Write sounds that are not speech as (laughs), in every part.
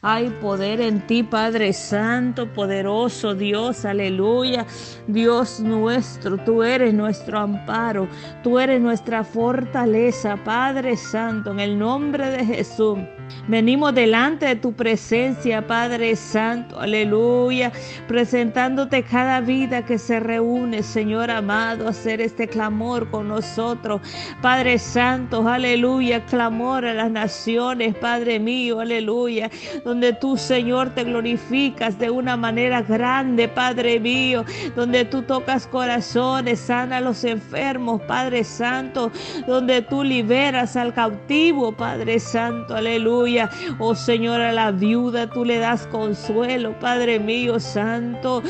Hay poder en ti, Padre Santo, poderoso Dios, aleluya. Dios nuestro, tú eres nuestro amparo, tú eres nuestra fortaleza, Padre Santo, en el nombre de Jesús. Venimos delante de tu presencia, Padre Santo, aleluya, presentándote cada vida que se reúne, Señor amado, a hacer este clamor con nosotros. Padre Santo, aleluya, clamor a las naciones, Padre mío, aleluya, donde tú, Señor, te glorificas de una manera grande, Padre mío, donde tú tocas corazones, sana a los enfermos, Padre Santo, donde tú liberas al cautivo, Padre Santo, aleluya. Oh Señor, a la viuda tú le das consuelo, Padre mío, Santo,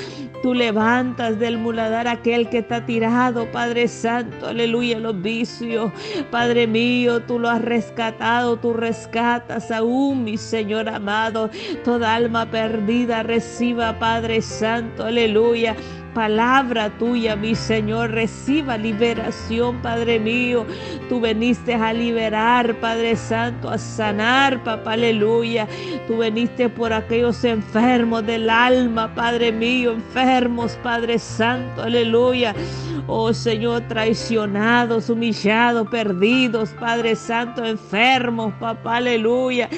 tú levantas del muladar aquel que está tirado, Padre Santo, aleluya, los vicios, Padre mío, tú lo has rescatado, tú rescatas aún, mi Señor amado, toda alma perdida reciba, Padre Santo, aleluya palabra tuya, mi Señor. Reciba liberación, Padre mío. Tú veniste a liberar, Padre Santo, a sanar, papá, aleluya. Tú veniste por aquellos enfermos del alma, Padre mío, enfermos, Padre Santo, aleluya. Oh Señor, traicionados, humillados, perdidos, Padre Santo, enfermos, papá, aleluya.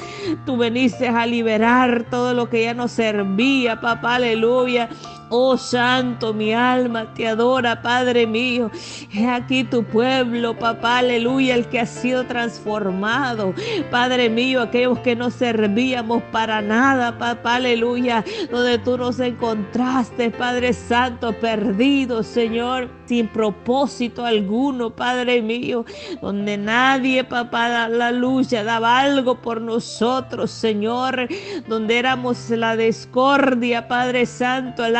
Tú veniste a liberar todo lo que ya no servía, papá, aleluya. Oh Santo, mi alma te adora, Padre mío. He aquí tu pueblo, papá, aleluya, el que ha sido transformado. Padre mío, aquellos que no servíamos para nada, papá, aleluya, donde tú nos encontraste, Padre Santo, perdidos, Señor, sin propósito alguno, Padre mío, donde nadie, papá, la lucha daba algo por nosotros, Señor, donde éramos la discordia, Padre Santo, el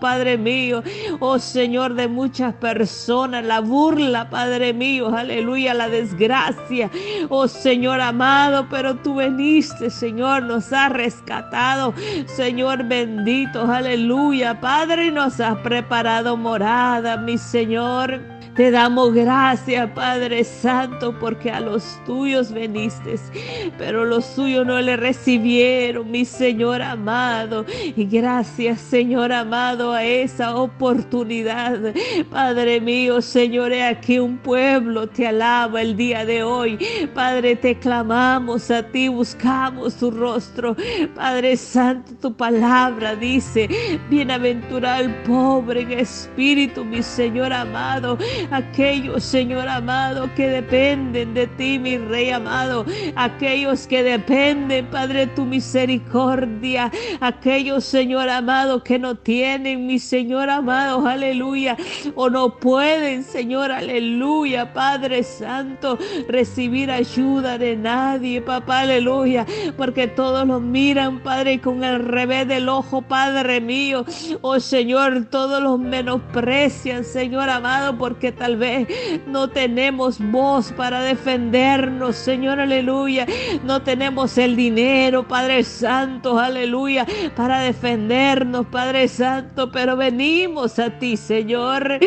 Padre mío. Oh Señor, de muchas personas, la burla, Padre mío, aleluya, la desgracia. Oh Señor amado, pero tú veniste, Señor, nos has rescatado. Señor bendito, aleluya. Padre, nos has preparado morada, mi Señor. Te damos gracias, Padre Santo, porque a los tuyos veniste, pero los suyos no le recibieron, mi Señor amado. Y gracias, Señor amado, a esa oportunidad. Padre mío, Señor, he aquí un pueblo te alaba el día de hoy. Padre, te clamamos a ti, buscamos tu rostro. Padre Santo, tu palabra dice, bienaventurado el pobre en espíritu, mi Señor amado aquellos, Señor amado, que dependen de ti, mi Rey amado, aquellos que dependen, Padre, tu misericordia, aquellos, Señor amado, que no tienen, mi Señor amado, aleluya, o no pueden, Señor, aleluya, Padre Santo, recibir ayuda de nadie, papá, aleluya, porque todos los miran, Padre, con el revés del ojo, Padre mío, oh Señor, todos los menosprecian, Señor amado, porque tal vez no tenemos voz para defendernos, Señor, aleluya. No tenemos el dinero, Padre Santo, aleluya, para defendernos, Padre Santo, pero venimos a ti, Señor.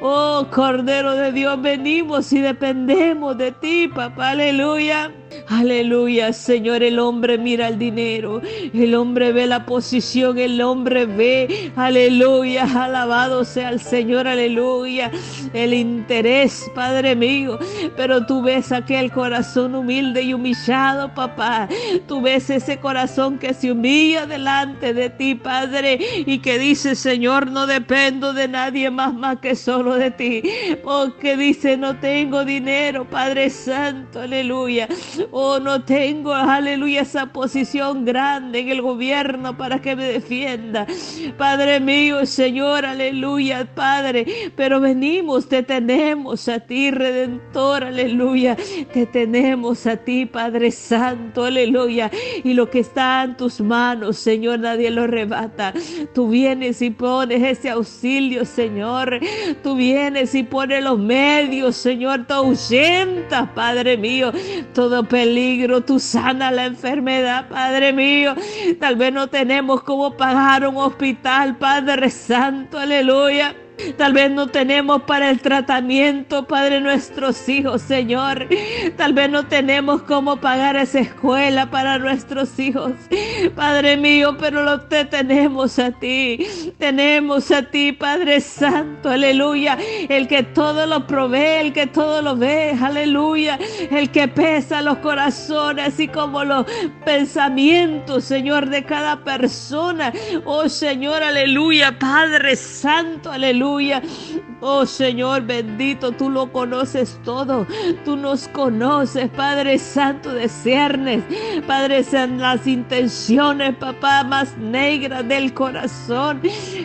Oh, Cordero de Dios, venimos y dependemos de ti, papá, aleluya. Aleluya, Señor, el hombre mira el dinero, el hombre ve la posición, el hombre ve, aleluya, alabado sea el Señor, aleluya, el interés, Padre mío, pero tú ves aquel corazón humilde y humillado, papá, tú ves ese corazón que se humilla delante de ti, Padre, y que dice, Señor, no dependo de nadie más más que solo de ti, porque dice, no tengo dinero, Padre Santo, aleluya. Oh, no tengo, aleluya, esa posición grande en el gobierno para que me defienda. Padre mío, Señor, aleluya, Padre. Pero venimos, te tenemos a ti, Redentor, aleluya. Te tenemos a ti, Padre Santo, aleluya. Y lo que está en tus manos, Señor, nadie lo arrebata. Tú vienes y pones ese auxilio, Señor. Tú vienes y pones los medios, Señor. Tú ahuyentas, Padre mío, todo peligro, tú sana la enfermedad, Padre mío. Tal vez no tenemos cómo pagar un hospital, Padre Santo, aleluya. Tal vez no tenemos para el tratamiento, Padre, nuestros hijos, Señor. Tal vez no tenemos cómo pagar esa escuela para nuestros hijos. Padre mío, pero lo te tenemos a ti. Tenemos a ti, Padre Santo, aleluya. El que todo lo provee, el que todo lo ve, aleluya. El que pesa los corazones, así como los pensamientos, Señor, de cada persona. Oh Señor, aleluya. Padre Santo, aleluya. Oh Señor bendito, tú lo conoces todo. Tú nos conoces, Padre Santo de ciernes. Padre, sean las intenciones, papá, más negras del corazón.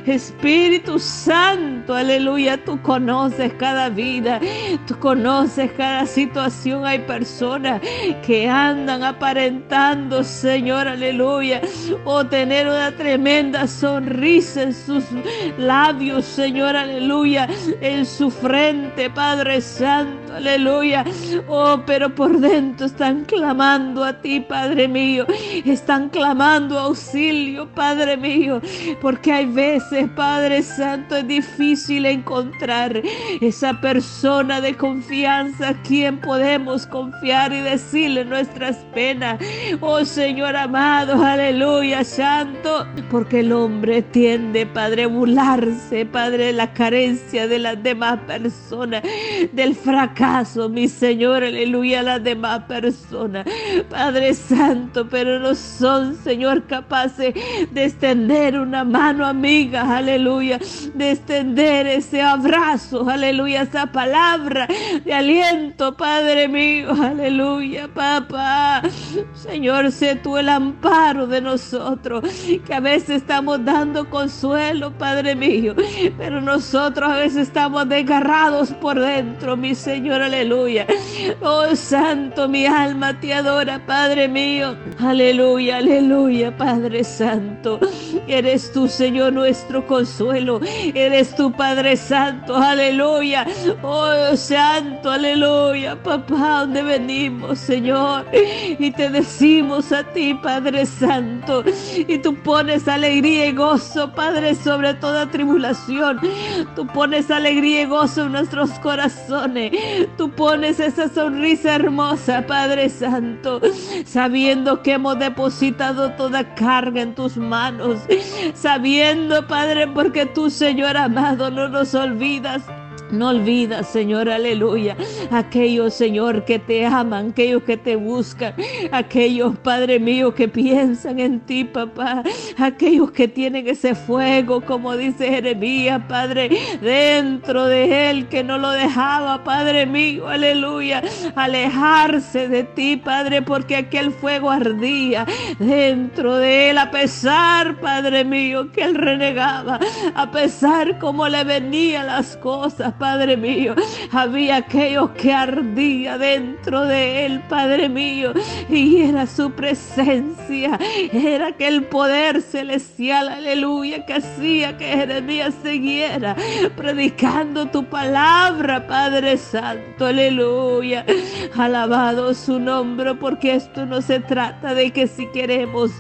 Espíritu Santo, aleluya, tú conoces cada vida. Tú conoces cada situación. Hay personas que andan aparentando, Señor, aleluya. O tener una tremenda sonrisa en sus labios, Señor, aleluya en su frente, Padre Santo, aleluya. Oh, pero por dentro están clamando a ti, Padre mío. Están clamando auxilio, Padre mío. Porque hay veces, Padre Santo, es difícil encontrar esa persona de confianza a quien podemos confiar y decirle nuestras penas. Oh Señor amado, aleluya, Santo. Porque el hombre tiende, Padre, a burlarse, Padre, la carencia de las demás personas, del fracaso, mi Señor, aleluya, las demás personas. Padre Santo, pero no son, Señor, capaces de extender una mano amiga, aleluya, de extender ese abrazo, aleluya, esa palabra de aliento, Padre mío, aleluya, papá. Señor, sé tú el amparo de nosotros, que a veces estamos dando consuelo, Padre mío, pero nosotros a veces estamos desgarrados por dentro, mi Señor, aleluya. Oh Santo, mi alma te adora, Padre mío. Aleluya, aleluya, Padre Santo. Eres tú, Señor, nuestro consuelo. Eres tu Padre Santo, aleluya. Oh Santo, aleluya, papá, donde venimos, Señor. Y te decimos a ti, Padre Santo. Y tú pones alegría y gozo, Padre, sobre toda tribulación. Tú pones alegría y gozo en nuestros corazones. Tú pones esa sonrisa hermosa, Padre Santo, sabiendo que hemos depositado toda carga en tus manos, sabiendo, Padre, porque tú, Señor amado, no nos olvidas. No olvidas, Señor, aleluya, aquellos, Señor, que te aman, aquellos que te buscan, aquellos, Padre mío, que piensan en ti, papá, aquellos que tienen ese fuego, como dice Jeremías, Padre, dentro de él, que no lo dejaba, Padre mío, aleluya, alejarse de ti, Padre, porque aquel fuego ardía dentro de él, a pesar, Padre mío, que él renegaba, a pesar como le venían las cosas, Padre mío. Había aquello que ardía dentro de él, Padre mío. Y era su presencia. Era aquel poder celestial, aleluya, que hacía que Jeremías siguiera predicando tu palabra, Padre Santo, aleluya. Alabado su nombre, porque esto no se trata de que si queremos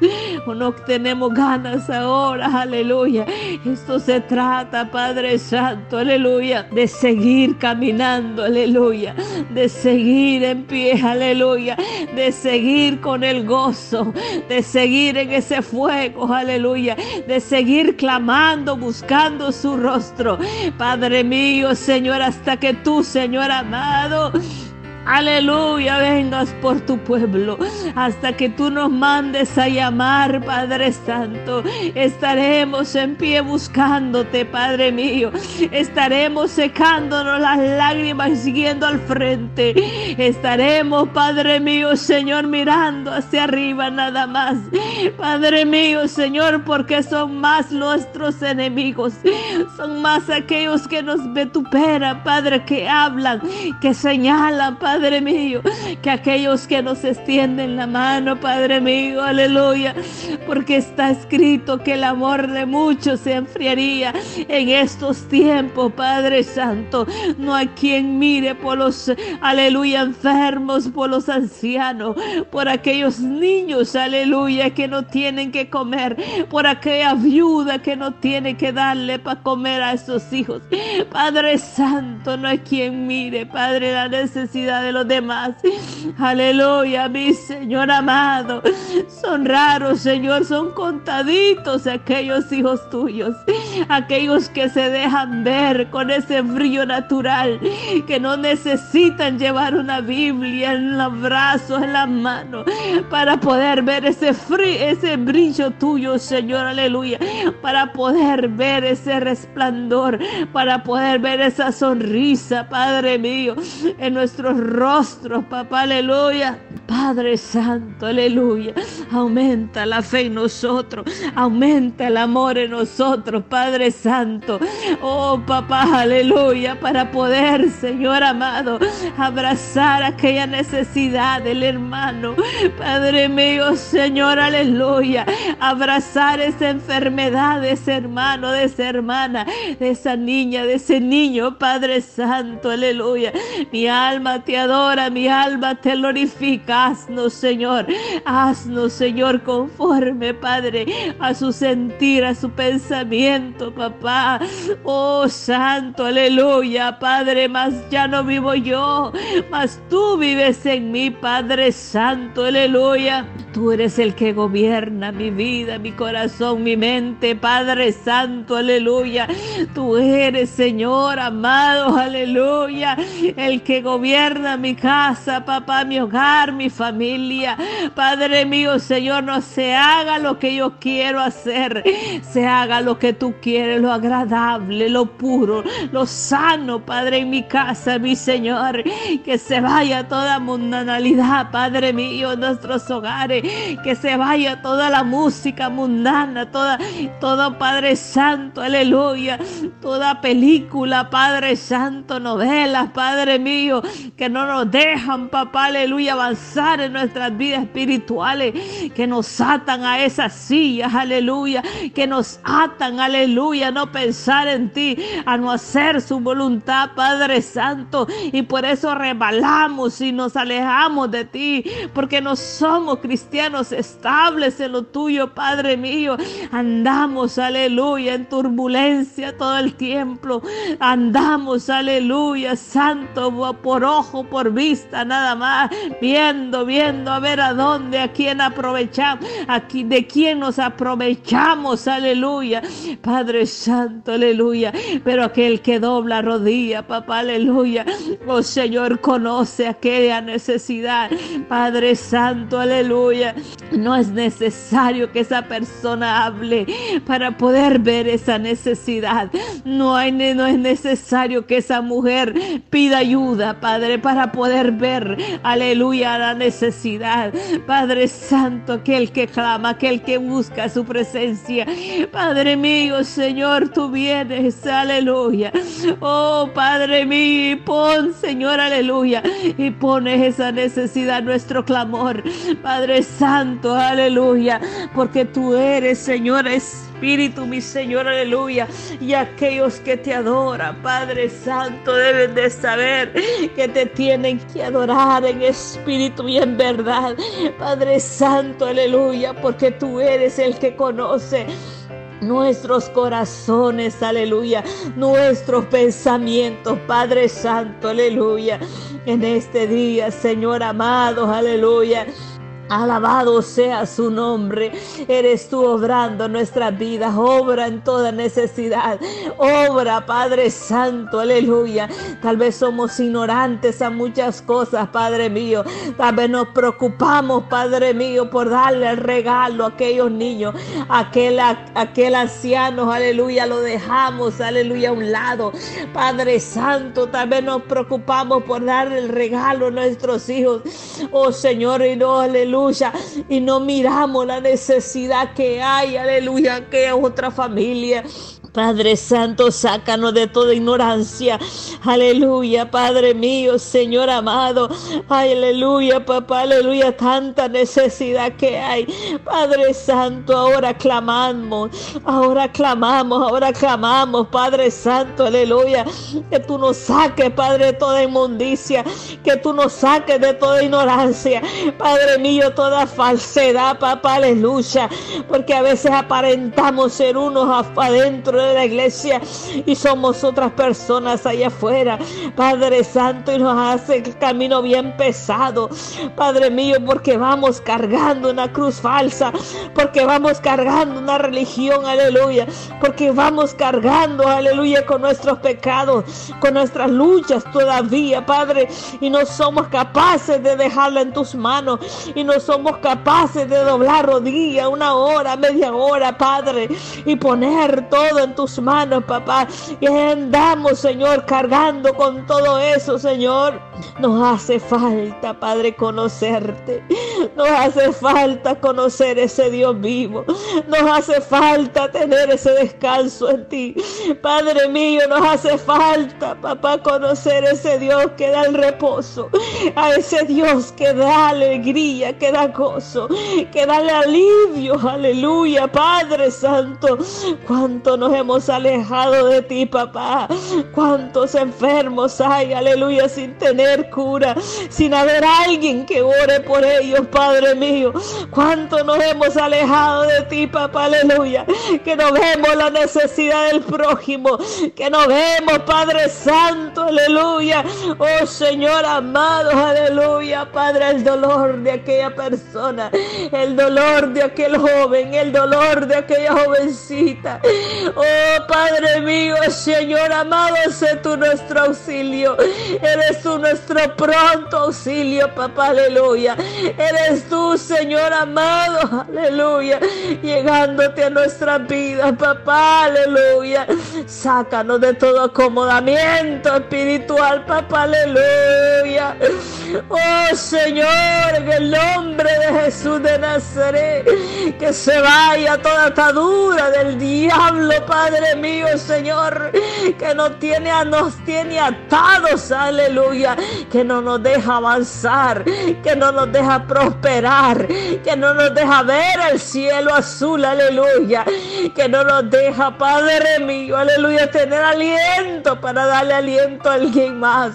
o no tenemos ganas ahora, aleluya. Esto se trata, Padre Santo, aleluya, de seguir caminando, aleluya, de seguir en pie, aleluya, de seguir con el gozo, de seguir en ese fuego, aleluya, de seguir clamando, buscando su rostro. Padre mío, Señor, hasta que tú, Señor amado, Aleluya, vengas por tu pueblo hasta que tú nos mandes a llamar, Padre Santo. Estaremos en pie buscándote, Padre mío. Estaremos secándonos las lágrimas y siguiendo al frente. Estaremos, Padre mío, Señor, mirando hacia arriba nada más. Padre mío, Señor, porque son más nuestros enemigos. Son más aquellos que nos vetuperan, Padre, que hablan, que señalan, Padre Padre mío, que aquellos que nos extienden la mano, Padre mío, aleluya, porque está escrito que el amor de muchos se enfriaría en estos tiempos, Padre Santo. No hay quien mire por los, aleluya, enfermos, por los ancianos, por aquellos niños, aleluya, que no tienen que comer, por aquella viuda que no tiene que darle para comer a esos hijos. Padre Santo, no hay quien mire, Padre, la necesidad de los demás. (laughs) Aleluya, mi Señor amado. Son raros, Señor, son contaditos aquellos hijos tuyos, aquellos que se dejan ver con ese brillo natural, que no necesitan llevar una Biblia en los brazos, en las manos, para poder ver ese, ese brillo tuyo, Señor, aleluya, para poder ver ese resplandor, para poder ver esa sonrisa, Padre mío, en nuestros rostros, papá, aleluya. Padre Santo, aleluya. Aumenta la fe en nosotros. Aumenta el amor en nosotros, Padre Santo. Oh, papá, aleluya. Para poder, Señor amado, abrazar aquella necesidad del hermano. Padre mío, Señor, aleluya. Abrazar esa enfermedad de ese hermano, de esa hermana, de esa niña, de ese niño, Padre Santo, aleluya. Mi alma te adora, mi alma te glorifica. Haznos, Señor. Haznos, Señor, conforme, Padre, a su sentir, a su pensamiento, papá. Oh, Santo, aleluya, Padre, mas ya no vivo yo, mas tú vives en mí, Padre Santo, aleluya. Tú eres el que gobierna mi vida, mi corazón, mi mente, Padre Santo, aleluya. Tú eres, Señor amado, aleluya, el que gobierna mi casa, papá, mi hogar, mi familia. Padre mío, Señor, no se haga lo que yo quiero hacer, se haga lo que tú quieres, lo agradable, lo puro, lo sano, Padre, en mi casa, mi Señor. Que se vaya toda mundanalidad, Padre mío, en nuestros hogares. (gasps) Que se vaya toda la música mundana, toda, todo Padre Santo, aleluya. Toda película, Padre Santo, novelas, Padre mío, que no nos dejan, papá, aleluya, avanzar en nuestras vidas espirituales, que nos atan a esas sillas, aleluya, que nos atan, aleluya, a no pensar en ti, a no hacer su voluntad, Padre Santo, y por eso rebalamos y nos alejamos de ti, porque no somos cristianos estables en lo tuyo, Padre mío, andamos, aleluya, en turbulencia todo el tiempo, andamos, aleluya, Santo, por ojo, por vista, nada más, viendo, viendo a ver a dónde, a quién aprovechamos, aquí de quién nos aprovechamos, aleluya. Padre Santo, aleluya. Pero aquel que dobla rodilla, papá, aleluya. Oh Señor, conoce aquella necesidad. Padre Santo, aleluya. No es necesario que esa persona hable para poder ver esa necesidad. No, hay, no es necesario que esa mujer pida ayuda, Padre, para poder ver, aleluya, la necesidad. Padre Santo, aquel que clama, aquel que busca su presencia. Padre mío, Señor, tú vienes, aleluya. Oh, Padre mío, pon, Señor, aleluya. Y pones esa necesidad, nuestro clamor. Padre Santo, aleluya. Porque tú eres, Señor, Espíritu, mi Señor, aleluya. Y aquellos que te adoran, Padre Santo, deben de saber que te tienen que adorar en espíritu y en verdad. Padre Santo, aleluya, porque tú eres el que conoce nuestros corazones, aleluya, nuestros pensamientos, Padre Santo, aleluya, en este día, Señor amado, aleluya. Alabado sea su nombre. Eres tú obrando nuestras vidas. Obra en toda necesidad. Obra, Padre Santo. Aleluya. Tal vez somos ignorantes a muchas cosas, Padre mío. Tal vez nos preocupamos, Padre mío, por darle el regalo a aquellos niños. Aquel, aquel anciano, aleluya, lo dejamos, aleluya, a un lado. Padre Santo, tal vez nos preocupamos por darle el regalo a nuestros hijos. Oh Señor, y no, aleluya y no miramos la necesidad que hay, aleluya, que otra familia Padre Santo, sácanos de toda ignorancia. Aleluya, Padre mío, Señor amado. Aleluya, papá, aleluya, tanta necesidad que hay. Padre Santo, ahora clamamos, ahora clamamos, ahora clamamos, Padre Santo, aleluya. Que tú nos saques, Padre, de toda inmundicia, que tú nos saques de toda ignorancia. Padre mío, toda falsedad, papá, aleluya. Porque a veces aparentamos ser unos adentro de la iglesia y somos otras personas allá afuera. Padre Santo, y nos hace el camino bien pesado. Padre mío, porque vamos cargando una cruz falsa, porque vamos cargando una religión, aleluya, porque vamos cargando, aleluya, con nuestros pecados, con nuestras luchas todavía, Padre, y no somos capaces de dejarla en tus manos, y no somos capaces de doblar rodilla una hora, media hora, Padre, y poner todo en tus manos, papá. Y andamos, Señor, cargando con todo eso, Señor. Nos hace falta, Padre, conocerte. Nos hace falta conocer ese Dios vivo. Nos hace falta tener ese descanso en ti. Padre mío, nos hace falta, papá, conocer ese Dios que da el reposo. A ese Dios que da alegría, que da gozo, que da alivio. Aleluya, Padre Santo. Cuánto nos hemos alejado de ti, papá. Cuántos enfermos hay, aleluya, sin tener cura, sin haber alguien que ore por ellos, Padre mío. Cuánto nos hemos alejado de ti, papá, aleluya. Que no vemos la necesidad del prójimo, que no vemos, Padre Santo, aleluya. Oh Señor amado, aleluya, Padre, el dolor de aquella persona, el dolor de aquel joven, el dolor de aquella jovencita. Oh Padre mío, Señor amado, sé tú nuestro auxilio. Eres tú nuestro pronto auxilio, papá, aleluya. Eres tú, Señor amado, aleluya. Llegándote a nuestra vida, papá, aleluya. Sácanos de todo acomodamiento espiritual, papá, aleluya. Oh Señor, en el nombre de Jesús de Nazaret, que se vaya toda atadura del diablo, Padre mío, Señor, que nos tiene, nos tiene atados, aleluya, que no nos deja avanzar, que no nos deja prosperar, que no nos deja ver el cielo azul, aleluya, que no nos deja, Padre mío, aleluya, tener aliento para darle aliento a alguien más.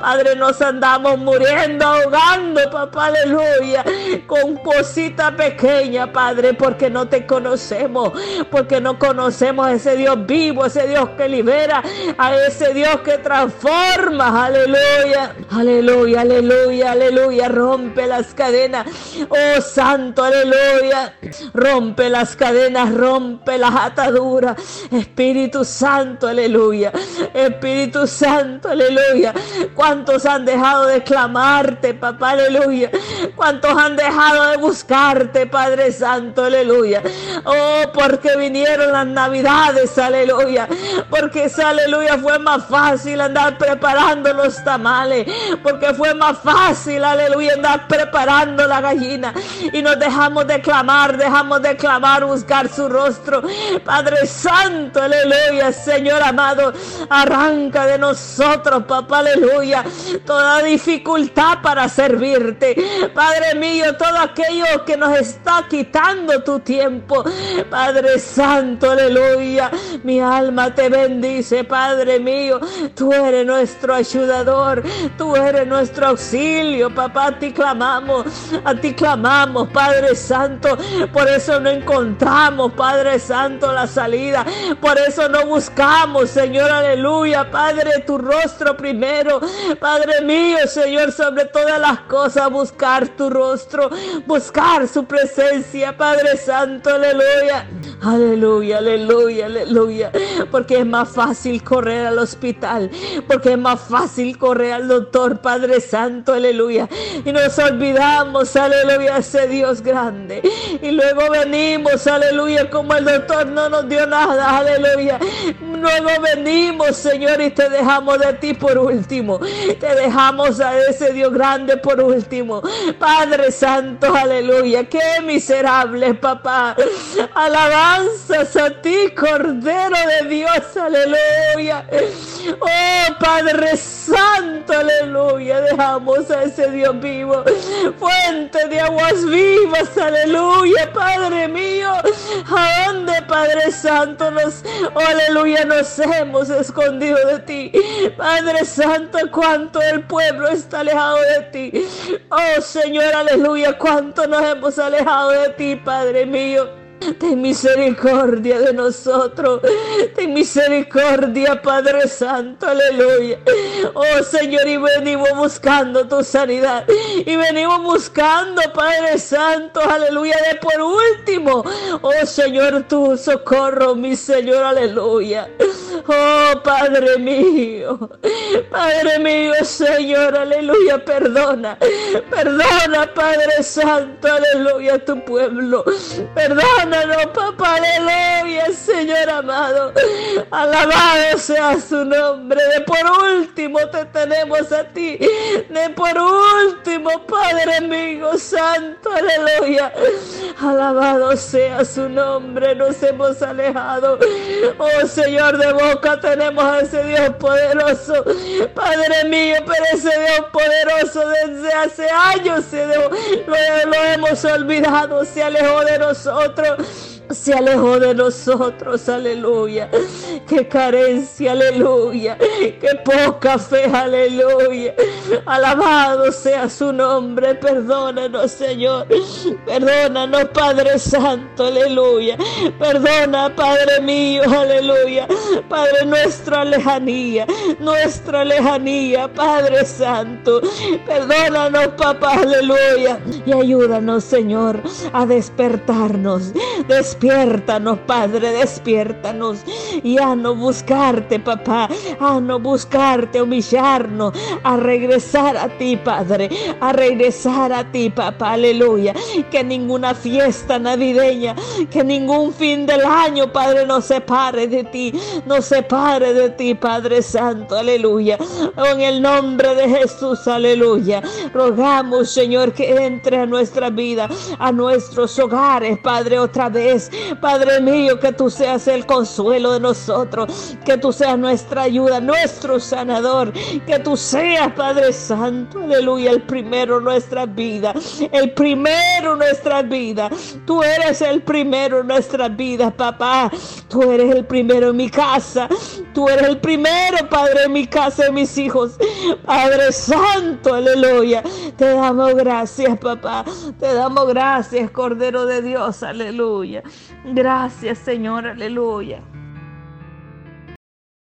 Padre, nos andamos muriendo, ahogando, papá, aleluya, con cosita pequeña, Padre, porque no te conocemos, porque no conocemos ese Dios vivo, ese Dios que libera, a ese Dios que transforma, aleluya, aleluya, aleluya, aleluya, rompe las cadenas, oh Santo, aleluya, rompe las cadenas, rompe las ataduras, Espíritu Santo, aleluya, Espíritu Santo, aleluya, ¿cuántos han dejado de clamarte, papá, aleluya? ¿Cuántos han dejado de buscarte, Padre Santo, aleluya? Oh, porque vinieron las navidades, aleluya. Porque aleluya fue más fácil andar preparando los tamales. Porque fue más fácil, aleluya, andar preparando la gallina. Y nos dejamos de clamar, dejamos de clamar, buscar su rostro. Padre Santo, aleluya, Señor amado, arranca de nosotros, papá, aleluya, toda dificultad para servirte. Padre mío, todo aquello que nos está quitando tu tiempo. Padre Santo, aleluya. Mi alma te bendice, Padre mío. Tú eres nuestro ayudador. Tú eres nuestro auxilio, papá. A ti clamamos. A ti clamamos, Padre Santo. Por eso no encontramos, Padre Santo, la salida. Por eso no buscamos, Señor, aleluya. Padre, tu rostro primero. Padre mío, Señor, sobre todas las cosas, buscar tu rostro. Buscar su presencia, Padre Santo, aleluya. Aleluya, aleluya, aleluya. Porque es más fácil correr al hospital. Porque es más fácil correr al doctor, Padre Santo, aleluya. Y nos olvidamos, aleluya, ese Dios grande. Y luego venimos, aleluya, como el doctor no nos dio nada, aleluya. Luego venimos, Señor, y te dejamos de ti por último. Te dejamos a ese Dios grande por último. Padre Santo, aleluya. Qué miserable, papá. Alabanzas a ti, Cordero de Dios, aleluya. Oh Padre Santo, aleluya. Dejamos a ese Dios vivo, fuente de aguas vivas, aleluya, Padre mío. ¿A dónde, Padre Santo, nos, oh, aleluya, nos hemos escondido de ti? Padre Santo, cuánto el pueblo está alejado de ti. Oh Señor, aleluya, cuánto nos hemos alejado de ti, Padre mío. Ten misericordia de nosotros. Ten misericordia, Padre Santo. Aleluya. Oh Señor, y venimos buscando tu sanidad. Y venimos buscando, Padre Santo. Aleluya. De por último. Oh Señor, tu socorro, mi Señor. Aleluya. Oh Padre mío. Padre mío, Señor. Aleluya. Perdona. Perdona, Padre Santo. Aleluya. Tu pueblo. Perdona no, papá, aleluya, Señor amado. Alabado sea su nombre. De por último te tenemos a ti. De por último, Padre mío, Santo, aleluya. Alabado sea su nombre. Nos hemos alejado. Oh Señor, de boca tenemos a ese Dios poderoso. Padre mío, pero ese Dios poderoso desde hace años se lo, lo hemos olvidado, se alejó de nosotros se alejó de nosotros, aleluya. Qué carencia, aleluya. Qué poca fe, aleluya. Alabado sea su nombre. Perdónanos, Señor. Perdónanos, Padre Santo, aleluya. Perdona, Padre mío, aleluya. Padre, nuestra lejanía, nuestra lejanía, Padre Santo. Perdónanos, papá, aleluya. Y ayúdanos, Señor, a despertarnos. Despiértanos, Padre, despiértanos. Y a no buscarte, papá. A no buscarte, humillarnos. A regresar a ti, Padre. A regresar a ti, papá. Aleluya. Que ninguna fiesta navideña, que ningún fin del año, Padre, nos separe de ti. Nos separe de ti, Padre Santo. Aleluya. En el nombre de Jesús, aleluya. Rogamos, Señor, que entre a nuestra vida, a nuestros hogares, Padre, otra vez. Padre mío, que tú seas el consuelo de nosotros, que tú seas nuestra ayuda, nuestro sanador, que tú seas, Padre Santo, aleluya, el primero en nuestra vida, el primero en nuestra vida. Tú eres el primero en nuestra vida, papá. Tú eres el primero en mi casa. Tú eres el primero, Padre, en mi casa, en mis hijos. Padre Santo, aleluya. Te damos gracias, papá. Te damos gracias, Cordero de Dios, aleluya. Gracias, Señor, aleluya.